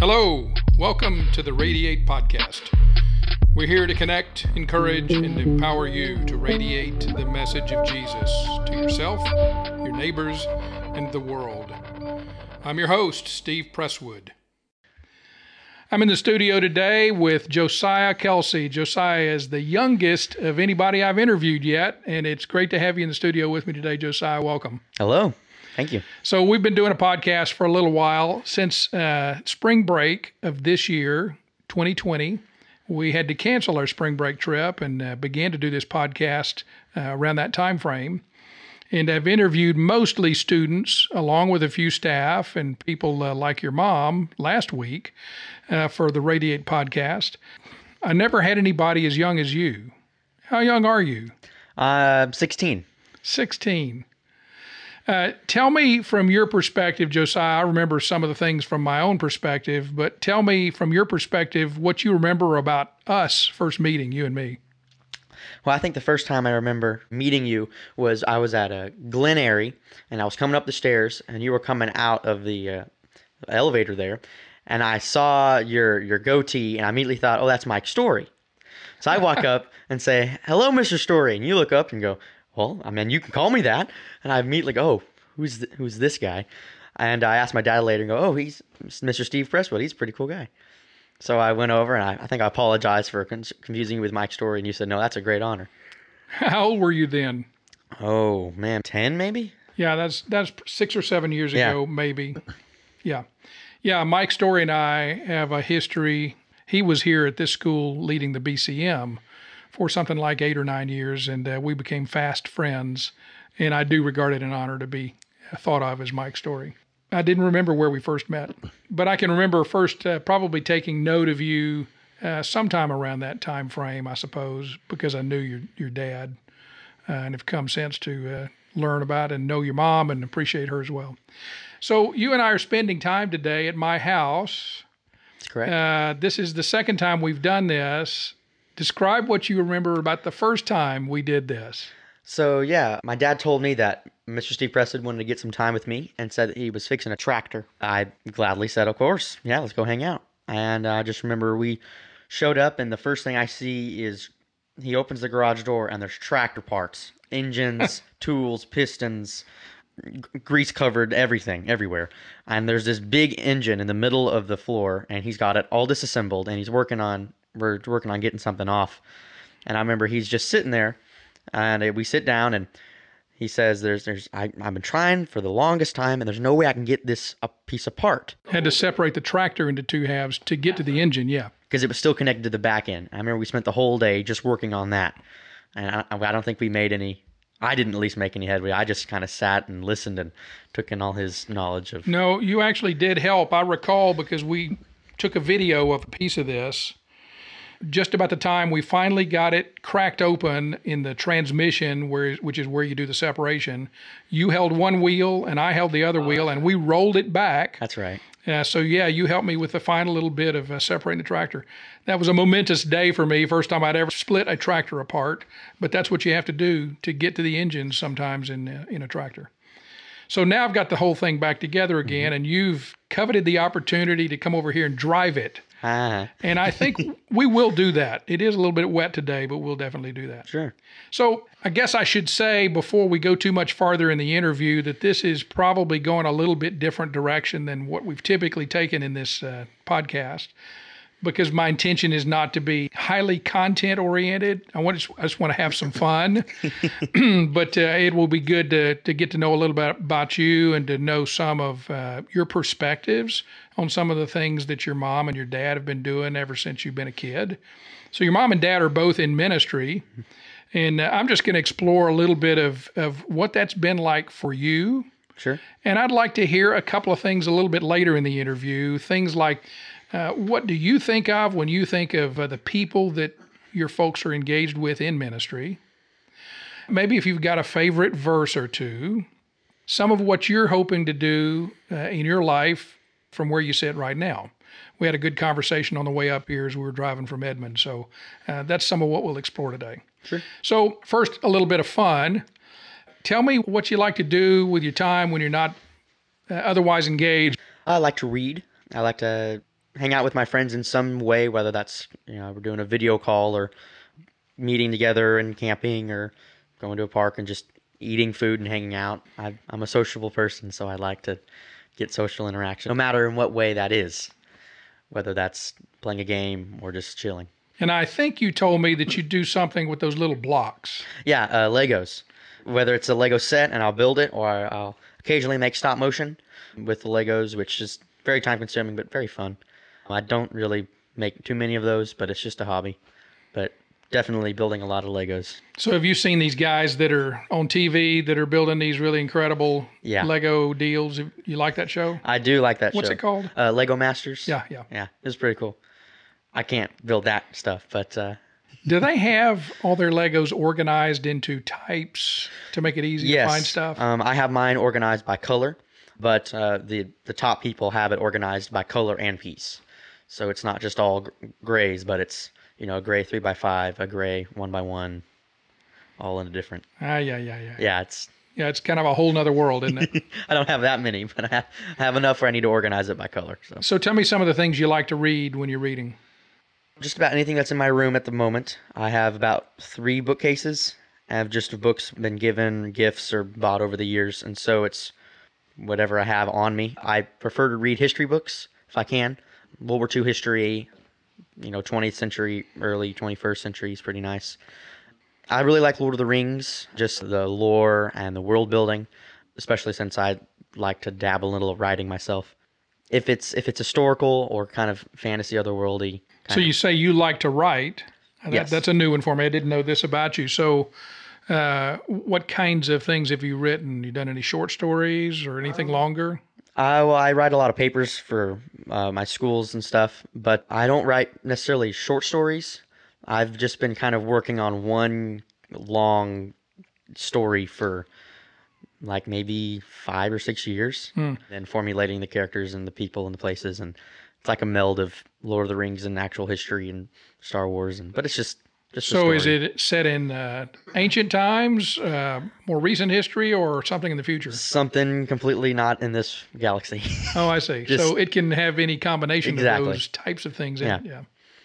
Hello, welcome to the Radiate Podcast. We're here to connect, encourage, and empower you to radiate the message of Jesus to yourself, your neighbors, and the world. I'm your host, Steve Presswood. I'm in the studio today with Josiah Kelsey. Josiah is the youngest of anybody I've interviewed yet, and it's great to have you in the studio with me today, Josiah. Welcome. Hello. Thank you. So, we've been doing a podcast for a little while since uh, spring break of this year, 2020. We had to cancel our spring break trip and uh, began to do this podcast uh, around that time frame. And I've interviewed mostly students, along with a few staff and people uh, like your mom last week uh, for the Radiate podcast. I never had anybody as young as you. How young are you? Uh, 16. 16. Uh, tell me from your perspective, Josiah. I remember some of the things from my own perspective, but tell me from your perspective what you remember about us first meeting, you and me. Well, I think the first time I remember meeting you was I was at a Glen Eyrie, and I was coming up the stairs, and you were coming out of the uh, elevator there, and I saw your your goatee, and I immediately thought, "Oh, that's Mike Story." So I walk up and say, "Hello, Mr. Story," and you look up and go, "Well, I mean, you can call me that." And I immediately go, "Oh, who's th- who's this guy?" And I asked my dad later and go, "Oh, he's Mr. Steve Presswood. He's a pretty cool guy." So I went over and I, I think I apologized for con- confusing you with Mike Story, and you said, "No, that's a great honor." How old were you then? Oh man, ten maybe. Yeah, that's that's six or seven years Yeah. ago, maybe. Yeah, yeah. Mike Story and I have a history. He was here at this school leading the BCM for something like eight or nine years, and uh, we became fast friends. And I do regard it an honor to be thought of as Mike Story. I didn't remember where we first met, but I can remember first uh, probably taking note of you uh, sometime around that time frame, I suppose, because I knew your your dad uh, and have come since to uh, learn about and know your mom and appreciate her as well. So you and I are spending time today at my house. That's correct. Uh, this is the second time we've done this. Describe what you remember about the first time we did this. So yeah, my dad told me that Mr. Steve Presswood wanted to get some time with me and said that he was fixing a tractor. I gladly said, "Of course, yeah, let's go hang out." And I just remember we showed up, and the first thing I see is he opens the garage door, and there's tractor parts, engines, tools, pistons, grease covered everything everywhere and there's this big engine in the middle of the floor and he's got it all disassembled and he's working on we're working on getting something off and i remember he's just sitting there and we sit down and he says there's there's I, i've been trying for the longest time and there's no way i can get this a piece apart Had to separate the tractor into two halves to get to the engine. Yeah. because it was still connected to the back end i remember we spent the whole day just working on that and i, I don't think we made any i didn't at least make any headway i just kind of sat and listened and took in all his knowledge of No, you actually did help. I recall because we took a video of a piece of this just about the time we finally got it cracked open in the transmission where which is where you do the separation. You held one wheel and I held the other wheel and we rolled it back. that's right Uh, so yeah, you helped me with the final little bit of uh, separating the tractor. That was a momentous day for me. First time I'd ever split a tractor apart. But that's what you have to do to get to the engine sometimes in uh, in a tractor. So now I've got the whole thing back together again, and you've coveted the opportunity to come over here and drive it. ah And I think we will do that. It is a little bit wet today, but we'll definitely do that. sure So I guess I should say before we go too much farther in the interview that this is probably going a little bit different direction than what we've typically taken in this uh, podcast. Because my intention is not to be highly content oriented. I want to, I just want to have some fun, but uh, it will be good to to get to know a little bit about you and to know some of uh, your perspectives on some of the things that your mom and your dad have been doing ever since you've been a kid. So your mom and dad are both in ministry. And uh, I'm just going to explore a little bit of, of what that's been like for you. sure And I'd like to hear a couple of things a little bit later in the interview. Things like uh, what do you think of when you think of uh, the people that your folks are engaged with in ministry? Maybe if you've got a favorite verse or two, some of what you're hoping to do uh, in your life from where you sit right now. We had a good conversation on the way up here as we were driving from Edmond. So uh, that's some of what we'll explore today. Sure. So, first, a little bit of fun. Tell me what you like to do with your time when you're not uh, otherwise engaged. I like to read. I like to hang out with my friends in some way, whether that's you know we're doing a video call or meeting together and camping or going to a park and just eating food and hanging out. I, I'm a sociable person, so I like to get social interaction, no matter in what way that is, whether that's playing a game or just chilling. And I think you told me that you do something with those little blocks. Yeah, uh, Legos. Whether it's a Lego set and I'll build it, or I'll occasionally make stop motion with the Legos, which is very time consuming but very fun. I don't really make too many of those, but it's just a hobby. But definitely building a lot of Legos. So have you seen these guys that are on TV that are building these really incredible Yeah. Lego deals? You like that show? I do like that What's show. it called? Uh, Lego Masters. Yeah, yeah. Yeah, it's pretty cool. I can't build that stuff, but uh, Do they have all their Legos organized into types to make it easy yes, to find stuff? Um, I have mine organized by color, but uh, the the top people have it organized by color and piece. So it's not just all grays, but it's you know a gray three by five, a gray one by one, all in a different. ah, yeah, yeah, yeah. Yeah, it's. Yeah, it's kind of a whole nother world, isn't it? I don't have that many, but I have, I have enough where I need to organize it by color. So so tell me some of the things you like to read when you're reading. just about anything that's in my room at the moment. I have about three bookcases. I have just books been given, gifts, or bought over the years, and so it's whatever I have on me. I prefer to read history books if I can. World War II history, you know, 20th century, early 21st century is pretty nice. I really like Lord of the Rings, just the lore and the world building, especially since I like to dabble a little writing myself. If it's if it's historical or kind of fantasy otherworldy, So you say you like to write. That, Yes. That's a new one for me. I didn't know this about you. So, uh, what kinds of things have you written? You done any short stories or anything Um, longer? Uh, well, I write a lot of papers for uh, my schools and stuff, but I don't write necessarily short stories. I've just been kind of working on one long story for like maybe five or six years and formulating the characters and the people and the places. And it's like a meld of Lord of the Rings and actual history and Star Wars. And But it's just, So, is it set in uh, ancient times, uh, more recent history, or something in the future? something completely not in this galaxy? Oh, I see. so it can have any combination Exactly. of those types of things. Yeah. it. Yeah.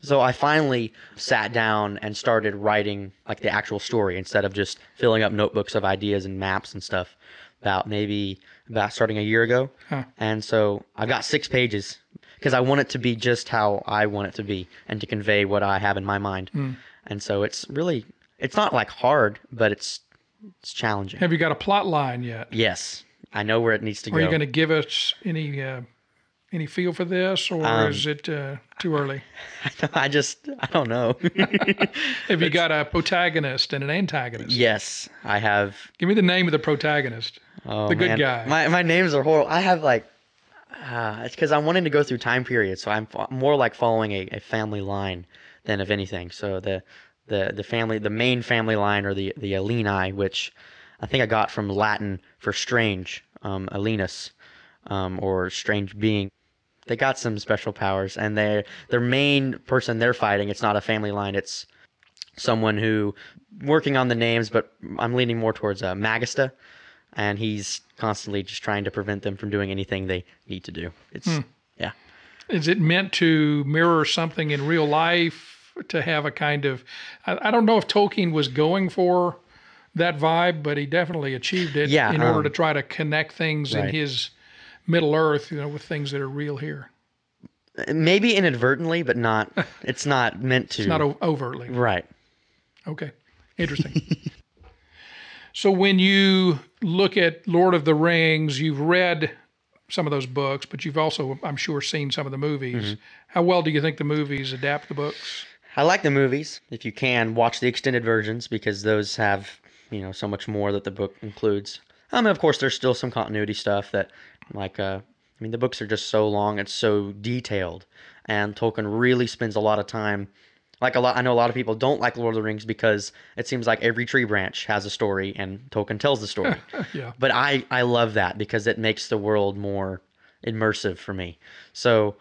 So I finally sat down and started writing like the actual story instead of just filling up notebooks of ideas and maps and stuff. About maybe about starting a year ago, Huh. and so I've got six pages because I want it to be just how I want it to be and to convey what I have in my mind. Hmm. And so it's really it's not like hard, but it's it's challenging. Have you got a plot line yet? Yes, I know where it needs to Are go. Are you going to give us any uh, any feel for this, or Um, is it uh, too early? I just I don't know. Have you got a protagonist and an antagonist? yes, I have Give me the name of the protagonist. Oh, The good man. guy. My my names are horrible. I have like, uh, it's because I'm wanting to go through time periods, so I'm more like following a, a family line than of anything. So the the the family, the main family line, or the the Aleni, which I think I got from Latin for strange, um, Alenus, um, or strange being. They got some special powers, and they their main person they're fighting. It's not a family line. It's someone who working on the names, but I'm leaning more towards uh, Magista, and he's constantly just trying to prevent them from doing anything they need to do. It's yeah, Is it meant to mirror something in real life? To have a kind of, I, I don't know if Tolkien was going for that vibe, but he definitely achieved it. Yeah, in order um, to try to connect things in his Middle Earth, you know, with things that are real here. maybe inadvertently, but not. It's not meant to. Not o- overtly. right. Okay, interesting. so when you look at Lord of the Rings, you've read some of those books, but you've also, I'm sure, seen some of the movies. Mm-hmm. How well do you think the movies adapt the books? I like the movies. If you can, watch the extended versions because those have, you know, so much more that the book includes. I mean, of course, there's still some continuity stuff that, like, uh, I mean, the books are just so long and so detailed, and Tolkien really spends a lot of time. Like a lot, I know a lot of people don't like Lord of the Rings because it seems like every tree branch has a story, and Tolkien tells the story. yeah. But I I love that because it makes the world more immersive for me. So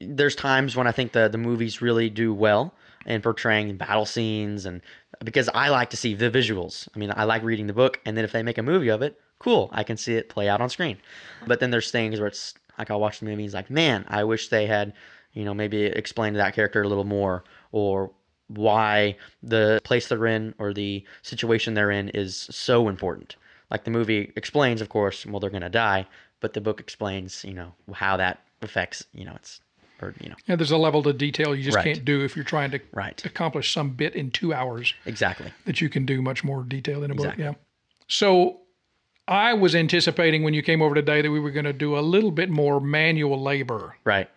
there's times when I think the the movies really do well in portraying battle scenes and because I like to see the visuals. I mean, I like reading the book and then if they make a movie of it, cool, I can see it play out on screen. But then there's things where it's like I'll watch the movie and it's like, man, I wish they had You know, maybe explained that character a little more or why the place they're in or the situation they're in is so important. Like the movie explains, of course, well, they're going to die, but the book explains, you know, how that affects, you know, it's, or, you know, Yeah, there's a level to detail you just Right. can't do if you're trying to right. accomplish some bit in two hours Exactly. that you can do much more detail in a Exactly. book. Yeah. So I was anticipating when you came over today that we were going to do a little bit more manual labor. Right.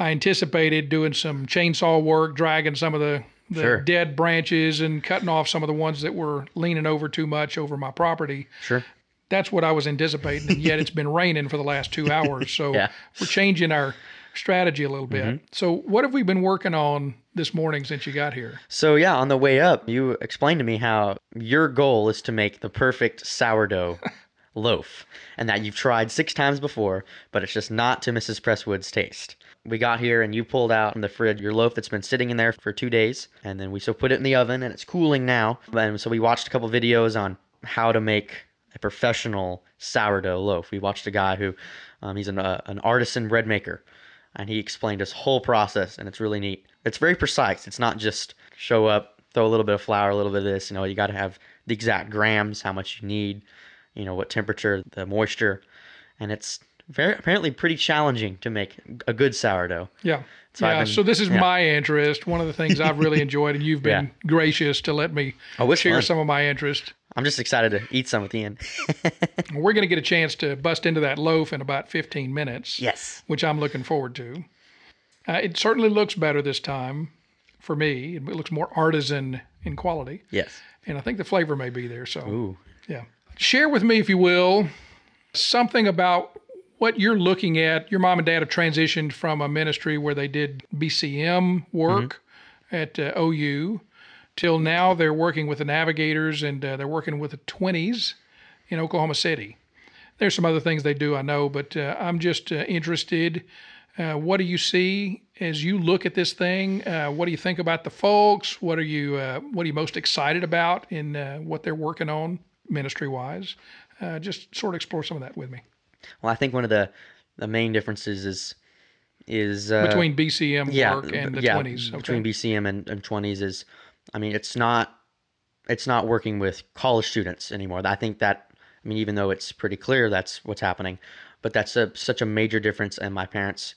I anticipated doing some chainsaw work, dragging some of the, the Sure. dead branches and cutting off some of the ones that were leaning over too much over my property. Sure. That's what I was anticipating, and yet it's been raining for the last two hours. So Yeah. we're changing our strategy a little bit. Mm-hmm. So what have we been working on this morning since you got here? So yeah, on the way up, you explained to me how your goal is to make the perfect sourdough loaf, and that you've tried six times before, but it's just not to Mrs. Presswood's taste. We got here and you pulled out from the fridge your loaf that's been sitting in there for two days, and then we so put it in the oven and it's cooling now. And so we watched a couple videos on how to make a professional sourdough loaf. We watched a guy who, um, he's an uh, an artisan bread maker, and he explained his whole process, and it's really neat. It's very precise. It's not just show up, throw a little bit of flour, a little bit of this. You know, you got to have the exact grams, how much you need, you know, what temperature, the moisture, and it's very apparently pretty challenging to make a good sourdough. Yeah. So yeah. been- so this is yeah. my interest. One of the things I've really enjoyed, and you've been gracious to let me Oh, share fun. some of my interest. I'm just excited to eat some at the end. We're going to get a chance to bust into that loaf in about 15 minutes, yes. which I'm looking forward to. Uh, it certainly looks better this time for me. It looks more artisan in quality, Yes. and I think the flavor may be there. So, Ooh. yeah. Share with me, if you will, something about what you're looking at. Your mom and dad have transitioned from a ministry where they did BCM work at uh, OU till now they're working with the Navigators and uh, they're working with the 20s in Oklahoma City. There's some other things they do, I know, but uh, I'm just uh, interested. Uh, what do you see as you look at this thing? Uh, what do you think about the folks? What are you uh, What are you most excited about in uh, what they're working on ministry wise? Uh, just sort of explore some of that with me Well, I think one of the the main differences is is uh, between BCM yeah, work and the yeah, 20s. Okay. between BCM and, and 20s is, I mean, it's not, it's not working with college students anymore. I think that, I mean, even though it's pretty clear that's what's happening, but that's a, such a major difference. And my parents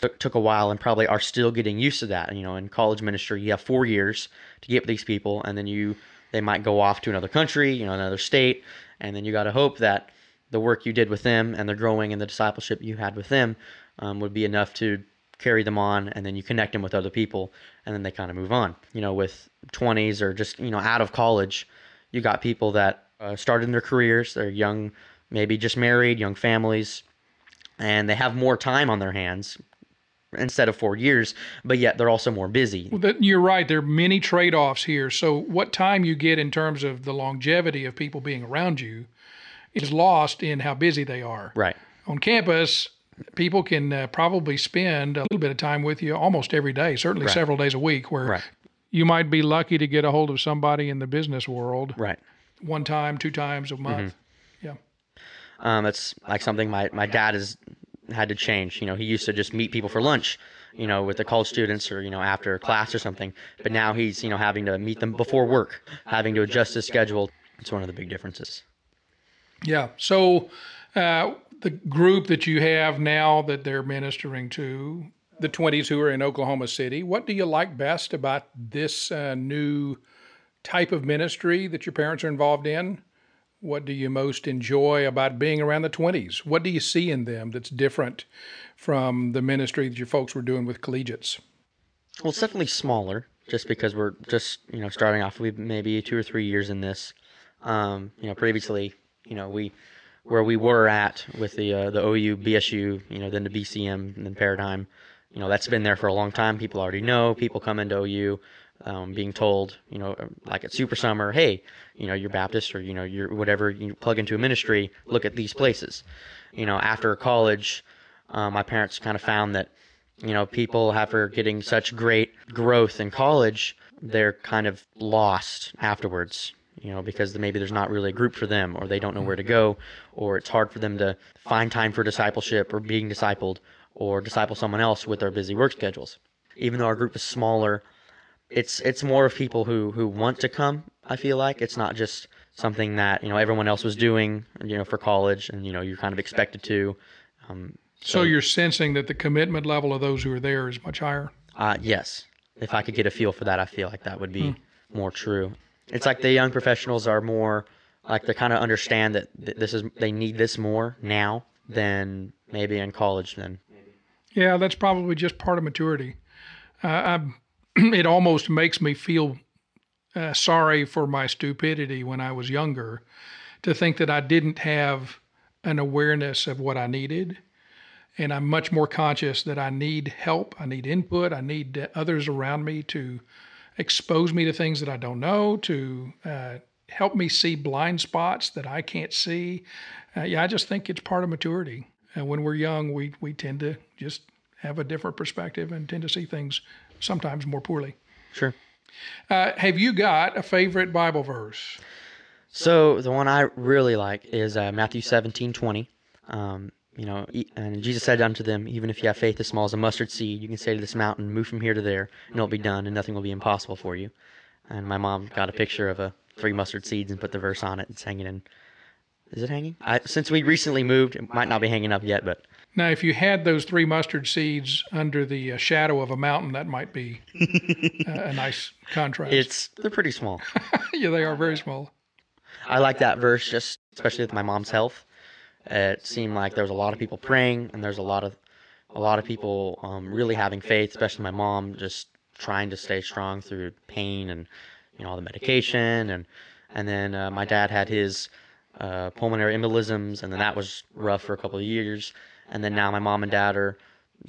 took, took a while and probably are still getting used to that. You know, in college ministry, you have four years to get with these people, and then you, they might go off to another country, you know, another state, and then you got to hope that the work you did with them and the growing and the discipleship you had with them um, would be enough to carry them on and then you connect them with other people and then they kind of move on you know with 20s or just you know out of college you got people that uh, started in their careers they're young maybe just married young families and they have more time on their hands instead of four years but yet they're also more busy Well, you're right. There are many trade offs here. So, what time you get in terms of the longevity of people being around you is lost in how busy they are. right On campus, people can uh, probably spend a little bit of time with you almost every day, certainly Right. several days a week, where right you might be lucky to get a hold of somebody in the business world right one time, two times a month. Yeah. Um, it's like something my, my dad has had to change. You know, he used to just meet people for lunch, you know, with the college students or, you know, after class or something. But now he's, you know, having to meet them before work, having to adjust his schedule. It's one of the big differences. Yeah. So uh, the group that you have now that they're ministering to, the 20s who are in Oklahoma City, what do you like best about this uh, new type of ministry that your parents are involved in? What do you most enjoy about being around the 20s? What do you see in them that's different from the ministry that your folks were doing with collegiates? Well, it's definitely smaller just because we're just, you know, starting off. We've maybe two or three years in this. Um, you know, previously, you know, we, where we were at with the, uh, the OU, BSU, you know, then the BCM and then Paradigm, you know, that's been there for a long time. People already know. People come into OU um, being told, you know, like at Super Summer, hey, you know, you're Baptist or, you know, you're whatever, you plug into a ministry, look at these places. You know, after college, um, my parents kind of found that, you know, people after getting such great growth in college, they're kind of lost afterwards, you know, because maybe there's not really a group for them or they don't know where to go or it's hard for them to find time for discipleship or being discipled or disciple someone else with their busy work schedules. Even though our group is smaller, it's it's more of people who who want to come. I feel like it's not just something that you know everyone else was doing, you know, for college, and you know you're kind of expected to. Um, So you're sensing that the commitment level of those who are there is much higher. uh, yes, if I could get a feel for that, I feel like that would be more true. It's like the young professionals are more like they kind of understand that th- this is they need this more now than maybe in college. Then Yeah, that's probably just part of maturity. Uh, I'm, it almost makes me feel uh, sorry for my stupidity when I was younger to think that I didn't have an awareness of what I needed. And I'm much more conscious that I need help, I need input, I need uh, others around me to expose me to things that I don't know, to uh, help me see blind spots that I can't see. Uh, yeah, I just think it's part of maturity. And when we're young, we, we tend to just have a different perspective and tend to see things sometimes more poorly. sure. Uh, have you got a favorite Bible verse? So the one I really like is uh, Matthew seventeen twenty. Um, you know, e- and Jesus said unto them, Even if you have faith as small as a mustard seed, you can say to this mountain, Move from here to there, and it'll be done, and nothing will be impossible for you. And my mom got a picture of a three mustard seeds and put the verse on it. It's hanging in. Is it hanging? I, since we recently moved, it might not be hanging up yet, but Now, if you had those three mustard seeds under the uh, shadow of a mountain, that might be uh, a nice contrast. it's they're pretty small. yeah, they are very small. I like that verse just especially with my mom's health. It seemed like there was a lot of people praying, and there's a lot of a lot of people um, really having faith, especially my mom, just trying to stay strong through pain and you know all the medication, and and then uh, my dad had his uh, pulmonary embolisms, and then that was rough for a couple of years, and then now my mom and dad are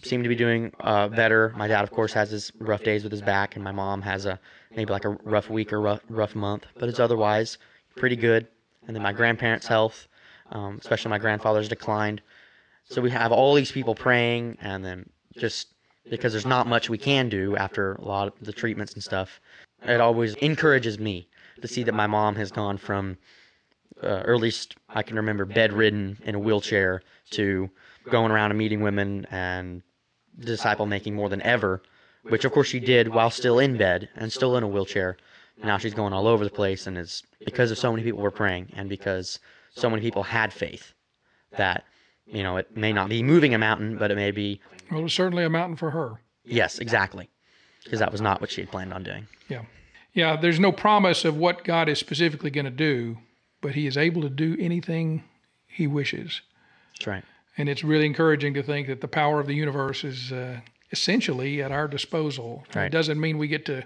seem to be doing uh, better. My dad, of course, has his rough days with his back, and my mom has a maybe like a rough week or rough, rough month, but it's otherwise pretty good. And then my grandparents' health, um, especially my grandfather's declined. So we have all these people praying, and then just because there's not much we can do after a lot of the treatments and stuff, it always encourages me to see that my mom has gone from uh, earliest I can remember bedridden in a wheelchair to going around and meeting women and disciple making more than ever, which of course she did while still in bed and still in a wheelchair. Now she's going all over the place, and it's because of so many people were praying and because so many people had faith that you know it may not be moving a mountain, but it may be Well, it was certainly a mountain for her. yes, exactly, because that was not what she had planned on doing. Yeah. Yeah, there's no promise of what God is specifically going to do, but He is able to do anything He wishes. That's right. And it's really encouraging to think that the power of the universe is uh, essentially at our disposal. Right. It doesn't mean we get to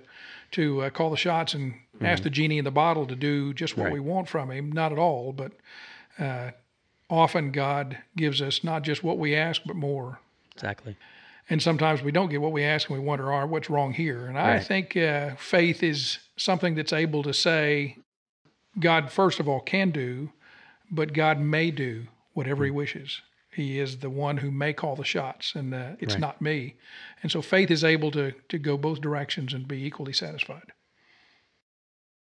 to uh, call the shots and ask the genie in the bottle to do just what Mm-hmm. Right. we want from him. Not at all, but uh, often God gives us not just what we ask, but more. Exactly. And sometimes we don't get what we ask, and we wonder, "Are what's wrong here?" And I think uh, faith is something that's able to say, God, first of all, can do, but God may do whatever He wishes. He is the one who may call the shots, and uh, it's Right. not me. And so faith is able to to go both directions and be equally satisfied.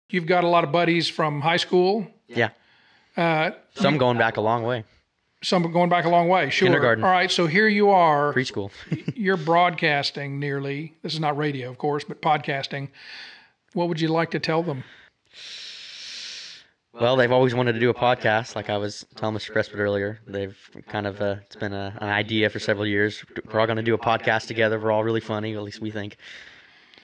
You've got a lot of buddies from high school. Yeah. Uh, Some going back a long way. some going back a long way. Sure. Kindergarten. All right. So here you are. Preschool. you're broadcasting nearly. This is not radio, of course, but podcasting. What would you like to tell them? Well, they've always wanted to do a podcast, like I was telling Mr. Presswood earlier. They've kind of uh, it's been a, an idea for several years. We're all going to do a podcast together. We're all really funny, at least we think.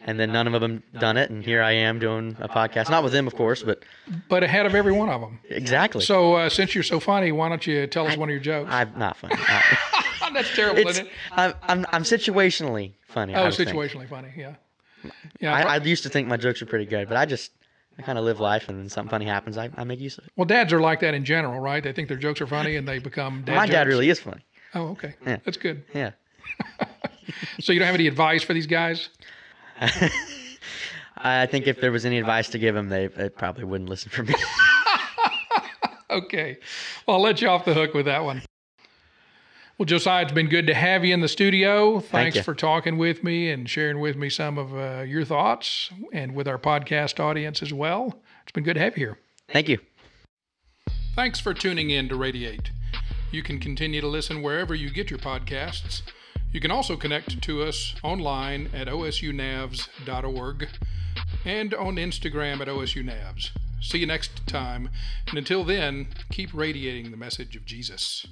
And then none of them done it, and here I am doing a podcast. Not with them, of course, but But ahead of every one of them. exactly. So uh, since you're so funny, why don't you tell us one of your jokes? I'm not funny. I- That's terrible, it's, isn't it? I'm, I'm, I'm situationally funny. I Oh, would think. situationally funny. Yeah. Yeah. I, I used to think my jokes were pretty good, but I just I kind of live life, and then something funny happens, I, I make use of it. well, dads are like that in general, right? They think their jokes are funny and they become dad my dad really is funny. Oh, okay. Yeah. That's good. Yeah. So you don't have any advice for these guys? I think if there was any advice to give them, they, they probably wouldn't listen for me. Okay. Well, I'll let you off the hook with that one. Well, Josiah, it's been good to have you in the studio. Thanks you. for talking with me and sharing with me some of uh, your thoughts and with our podcast audience as well. It's been good to have you here. Thank you. Thanks for tuning in to Radiate. You can continue to listen wherever you get your podcasts. You can also connect to us online at osunavs.org and on Instagram at osunavs. See you next time, and until then, keep radiating the message of Jesus.